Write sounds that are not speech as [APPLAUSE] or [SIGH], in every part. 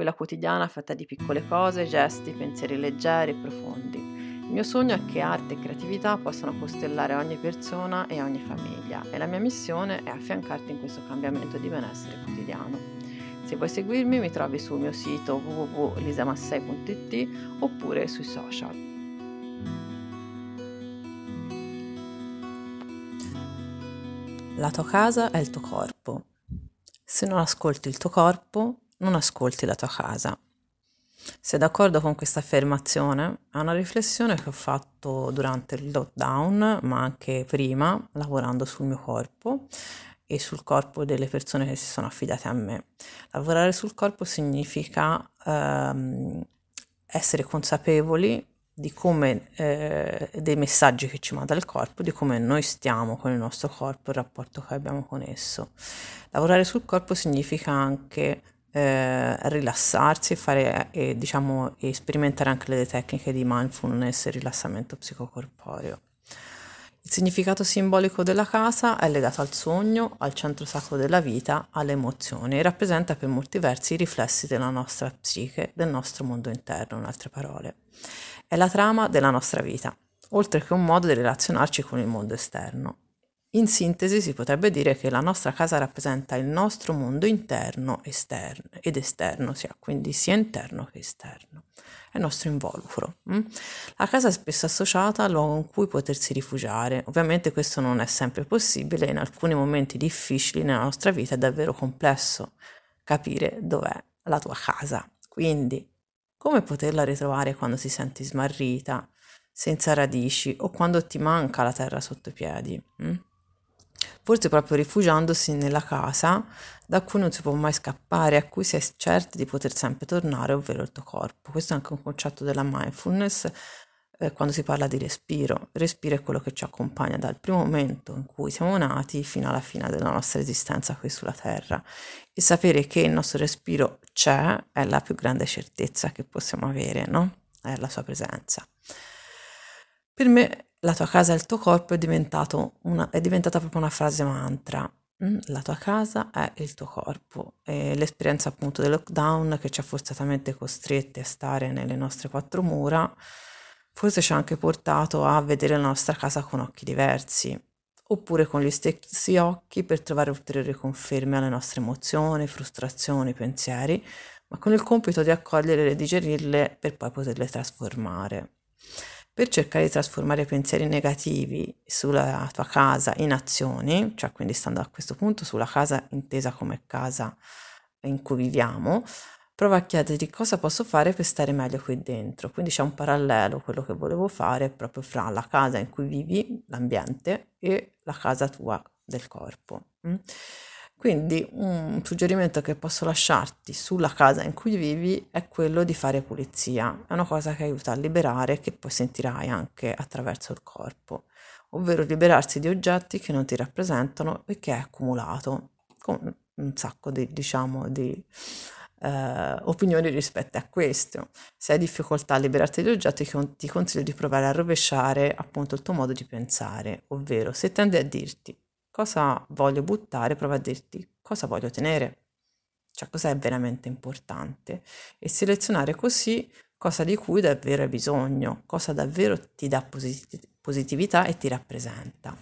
quella quotidiana fatta di piccole cose, gesti, pensieri leggeri e profondi. Il mio sogno è che arte e creatività possano costellare ogni persona e ogni famiglia e la mia missione è affiancarti in questo cambiamento di benessere quotidiano. Se vuoi seguirmi mi trovi sul mio sito www.lisamassei.it oppure sui social. La tua casa è il tuo corpo. Se non ascolti il tuo corpo, non ascolti la tua casa. Sei d'accordo con questa affermazione? È una riflessione che ho fatto durante il lockdown, ma anche prima, lavorando sul mio corpo e sul corpo delle persone che si sono affidate a me. Lavorare sul corpo significa ehm, essere consapevoli di come eh, dei messaggi che ci manda il corpo, di come noi stiamo con il nostro corpo, il rapporto che abbiamo con esso. Lavorare sul corpo significa anche eh, rilassarsi e fare e diciamo e sperimentare anche le tecniche di mindfulness e rilassamento psicocorporeo. Il significato simbolico della casa è legato al sogno, al centro sacro della vita, alle emozioni e rappresenta per molti versi i riflessi della nostra psiche, del nostro mondo interno, in altre parole. È la trama della nostra vita, oltre che un modo di relazionarci con il mondo esterno. In sintesi si potrebbe dire che la nostra casa rappresenta il nostro mondo interno esterno, ed esterno, sia, quindi sia interno che esterno. È il nostro involucro. Mm? La casa è spesso associata al luogo in cui potersi rifugiare. Ovviamente questo non è sempre possibile, in alcuni momenti difficili nella nostra vita è davvero complesso capire dov'è la tua casa. Quindi, come poterla ritrovare quando ti senti smarrita, senza radici o quando ti manca la terra sotto i piedi? Forse proprio rifugiandosi nella casa da cui non si può mai scappare, a cui si è di poter sempre tornare, ovvero il tuo corpo. Questo è anche un concetto della mindfulness eh, quando si parla di respiro. Respiro è quello che ci accompagna dal primo momento in cui siamo nati fino alla fine della nostra esistenza qui sulla Terra. E sapere che il nostro respiro c'è è la più grande certezza che possiamo avere, no? È la sua presenza. Per me la tua casa è il tuo corpo è, una, è diventata proprio una frase mantra. Mm, la tua casa è il tuo corpo. E l'esperienza appunto del lockdown che ci ha forzatamente costretti a stare nelle nostre quattro mura, forse ci ha anche portato a vedere la nostra casa con occhi diversi, oppure con gli stessi occhi per trovare ulteriori conferme alle nostre emozioni, frustrazioni, pensieri, ma con il compito di accoglierle e digerirle per poi poterle trasformare per cercare di trasformare pensieri negativi sulla tua casa in azioni, cioè quindi stando a questo punto sulla casa intesa come casa in cui viviamo, prova a chiederti cosa posso fare per stare meglio qui dentro. Quindi c'è un parallelo, quello che volevo fare proprio fra la casa in cui vivi, l'ambiente, e la casa tua del corpo. Quindi un suggerimento che posso lasciarti sulla casa in cui vivi è quello di fare pulizia. È una cosa che aiuta a liberare, che poi sentirai anche attraverso il corpo, ovvero liberarsi di oggetti che non ti rappresentano e che è accumulato, con un sacco di, diciamo, di eh, opinioni rispetto a questo. Se hai difficoltà a liberarti di oggetti, ti consiglio di provare a rovesciare appunto il tuo modo di pensare, ovvero se tendi a dirti cosa voglio buttare, prova a dirti cosa voglio tenere, cioè cosa è veramente importante e selezionare così cosa di cui davvero hai bisogno, cosa davvero ti dà posit- positività e ti rappresenta.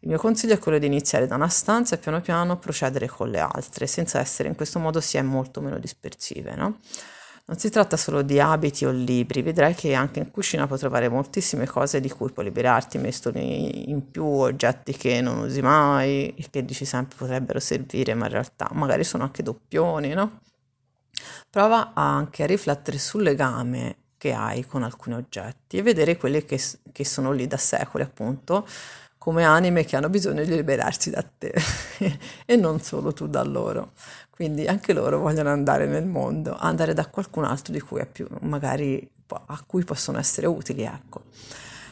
Il mio consiglio è quello di iniziare da una stanza e piano piano procedere con le altre, senza essere in questo modo si è molto meno dispersive, no? Non si tratta solo di abiti o libri, vedrai che anche in cucina puoi trovare moltissime cose di cui puoi liberarti, mestoli in più, oggetti che non usi mai e che dici sempre potrebbero servire, ma in realtà magari sono anche doppioni, no? Prova anche a riflettere sul legame che hai con alcuni oggetti e vedere quelli che, che sono lì da secoli, appunto, come anime che hanno bisogno di liberarsi da te [LAUGHS] e non solo tu da loro. quindi anche loro vogliono andare nel mondo, andare da qualcun altro di cui è più, magari a cui possono essere utili, ecco.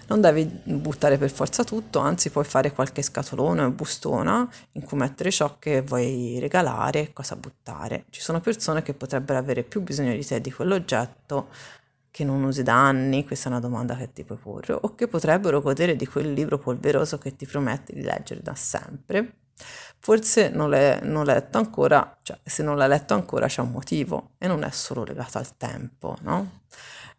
Non devi buttare per forza tutto, anzi puoi fare qualche scatolone o bustona in cui mettere ciò che vuoi regalare, cosa buttare. Ci sono persone che potrebbero avere più bisogno di te di quell'oggetto che non usi da anni, questa è una domanda che ti puoi porre, o che potrebbero godere di quel libro polveroso che ti prometti di leggere da sempre. Forse non l'hai, non l'hai letto ancora, cioè se non l'hai letto ancora c'è un motivo e non è solo legato al tempo, no?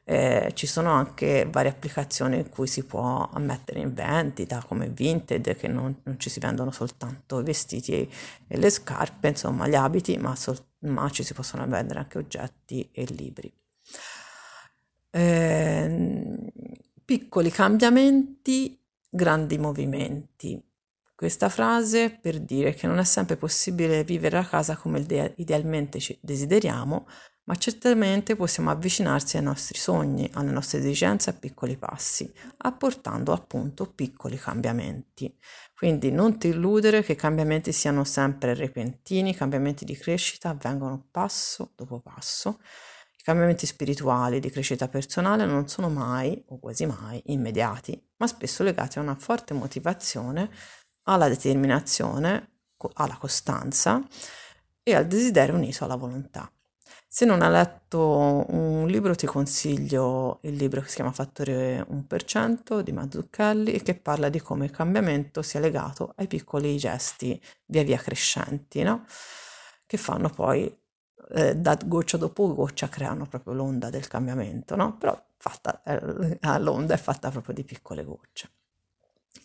Eh, ci sono anche varie applicazioni in cui si può mettere in vendita come Vinted che non, non ci si vendono soltanto i vestiti e, e le scarpe, insomma gli abiti, ma, sol, ma ci si possono vendere anche oggetti e libri. Eh, piccoli cambiamenti, grandi movimenti. Questa frase per dire che non è sempre possibile vivere a casa come idealmente ci desideriamo, ma certamente possiamo avvicinarsi ai nostri sogni, alle nostre esigenze a piccoli passi, apportando appunto piccoli cambiamenti. Quindi non ti illudere che i cambiamenti siano sempre repentini, i cambiamenti di crescita avvengono passo dopo passo cambiamenti spirituali di crescita personale non sono mai, o quasi mai, immediati, ma spesso legati a una forte motivazione, alla determinazione, alla costanza e al desiderio unito alla volontà. Se non hai letto un libro ti consiglio il libro che si chiama Fattore 1% di Mazzucchelli e che parla di come il cambiamento sia legato ai piccoli gesti via via crescenti, no? che fanno poi eh, da goccia dopo goccia creano proprio l'onda del cambiamento, no? Però fatta, eh, [LAUGHS] l'onda è fatta proprio di piccole gocce.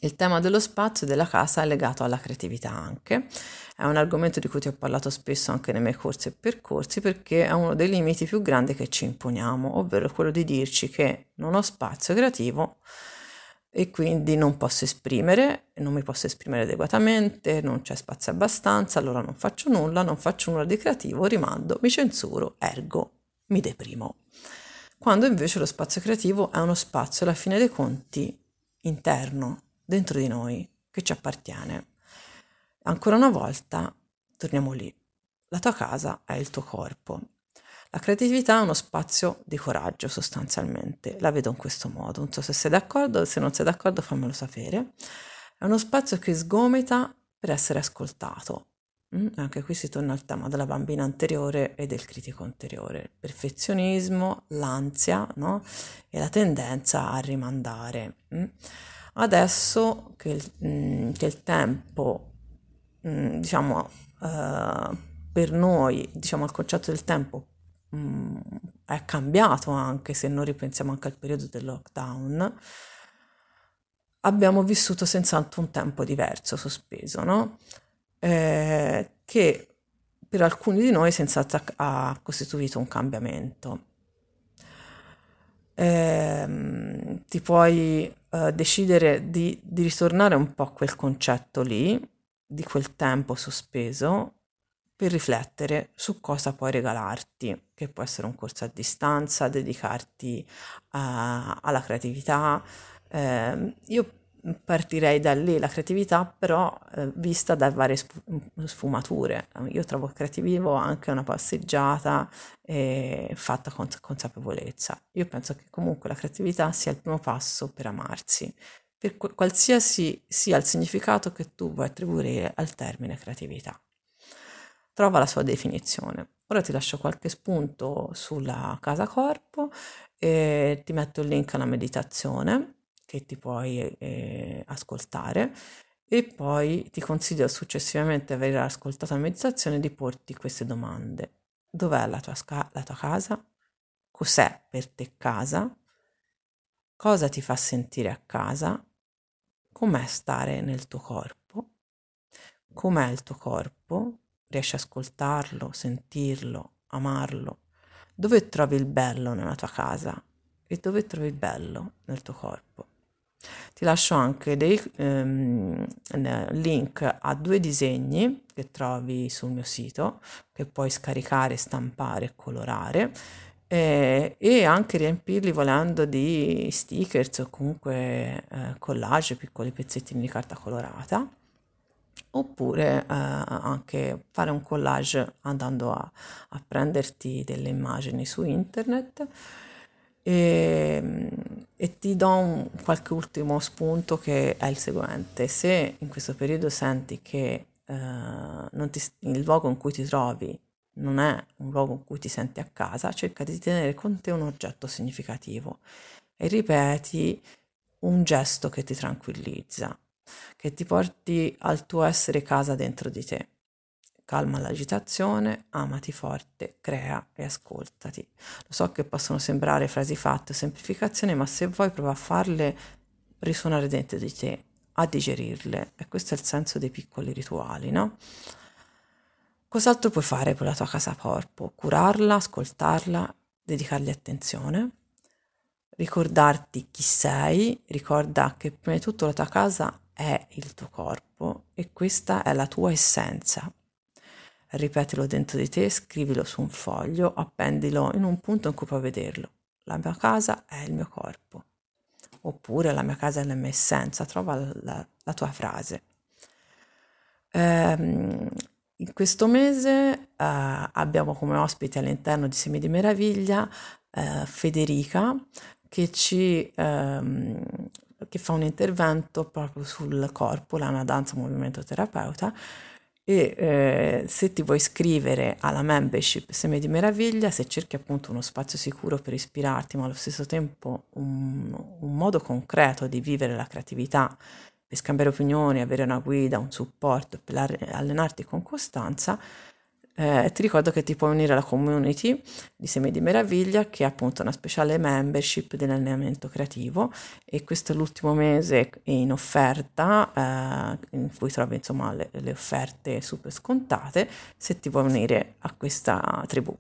Il tema dello spazio e della casa è legato alla creatività anche, è un argomento di cui ti ho parlato spesso anche nei miei corsi e percorsi perché è uno dei limiti più grandi che ci imponiamo, ovvero quello di dirci che non ho spazio creativo e quindi non posso esprimere, non mi posso esprimere adeguatamente, non c'è spazio abbastanza, allora non faccio nulla, non faccio nulla di creativo, rimando, mi censuro, ergo, mi deprimo. Quando invece lo spazio creativo è uno spazio, alla fine dei conti, interno, dentro di noi, che ci appartiene. Ancora una volta, torniamo lì. La tua casa è il tuo corpo la creatività è uno spazio di coraggio sostanzialmente, la vedo in questo modo, non so se sei d'accordo, se non sei d'accordo fammelo sapere. È uno spazio che sgomita per essere ascoltato. Mm? Anche qui si torna al tema della bambina anteriore e del critico anteriore, il perfezionismo, l'ansia no? e la tendenza a rimandare. Mm? Adesso che il, mm, che il tempo, diciamo, uh, per noi, diciamo, il concetto del tempo mh, mm, è cambiato anche se non ripensiamo anche al periodo del lockdown, abbiamo vissuto senz'altro un tempo diverso, sospeso, no? Eh, che per alcuni di noi senz'altro ha costituito un cambiamento. Eh, ti puoi eh, decidere di, di ritornare un po' a quel concetto lì, di quel tempo sospeso, per riflettere su cosa puoi regalarti, che può essere un corso a distanza, dedicarti a, alla creatività. Eh, io partirei da lì, la creatività però eh, vista da varie sfumature. Io trovo creativo anche una passeggiata eh, fatta con consapevolezza. Io penso che comunque la creatività sia il primo passo per amarsi, per qualsiasi sia il significato che tu vuoi attribuire al termine creatività trova la sua definizione. Ora ti lascio qualche spunto sulla casa corpo e ti metto il link alla meditazione che ti puoi eh, ascoltare e poi ti consiglio successivamente aver ascoltato la meditazione di porti queste domande. Dov'è la tua, sca- la tua casa? Cos'è per te casa? Cosa ti fa sentire a casa? Com'è stare nel tuo corpo? Com'è il tuo corpo? Riesci a ascoltarlo, sentirlo, amarlo. Dove trovi il bello nella tua casa e dove trovi il bello nel tuo corpo? Ti lascio anche dei ehm, link a due disegni che trovi sul mio sito che puoi scaricare, stampare e colorare eh, e anche riempirli volendo di stickers o comunque eh, collage, piccoli pezzettini di carta colorata oppure eh, anche fare un collage andando a, a prenderti delle immagini su internet e, e, ti do un, qualche ultimo spunto che è il seguente. Se in questo periodo senti che eh, ti, il luogo in cui ti trovi non è un luogo in cui ti senti a casa, cerca di tenere con te un oggetto significativo e ripeti un gesto che ti tranquillizza, che ti porti al tuo essere casa dentro di te. Calma l'agitazione, amati forte, crea e ascoltati. Lo so che possono sembrare frasi fatte o semplificazioni, ma se vuoi prova a farle risuonare dentro di te, a digerirle. E questo è il senso dei piccoli rituali, no? Cos'altro puoi fare con la tua casa corpo? Curarla, ascoltarla, dedicargli attenzione, ricordarti chi sei, ricorda che prima di tutto la tua casa è il tuo corpo e questa è la tua essenza ripetilo dentro di te, scrivilo su un foglio, appendilo in un punto in cui puoi vederlo. La mia casa è il mio corpo. Oppure la mia casa è la mia essenza, trova la, la tua frase. Ehm, in questo mese eh, abbiamo come ospite all'interno di Semi di Meraviglia eh, Federica che ci ehm, che fa un intervento proprio sul corpo, la una danza movimento terapeuta e eh, se ti vuoi iscrivere alla membership Seme di Meraviglia, se cerchi appunto uno spazio sicuro per ispirarti, ma allo stesso tempo un, un modo concreto di vivere la creatività, per scambiare opinioni, avere una guida, un supporto, per allenarti con costanza, eh, ti ricordo che ti puoi unire alla community di Semi di Meraviglia che è appunto una speciale membership dell'allenamento creativo e questo è l'ultimo mese in offerta eh, in cui trovi insomma le, le offerte super scontate se ti vuoi unire a questa tribù.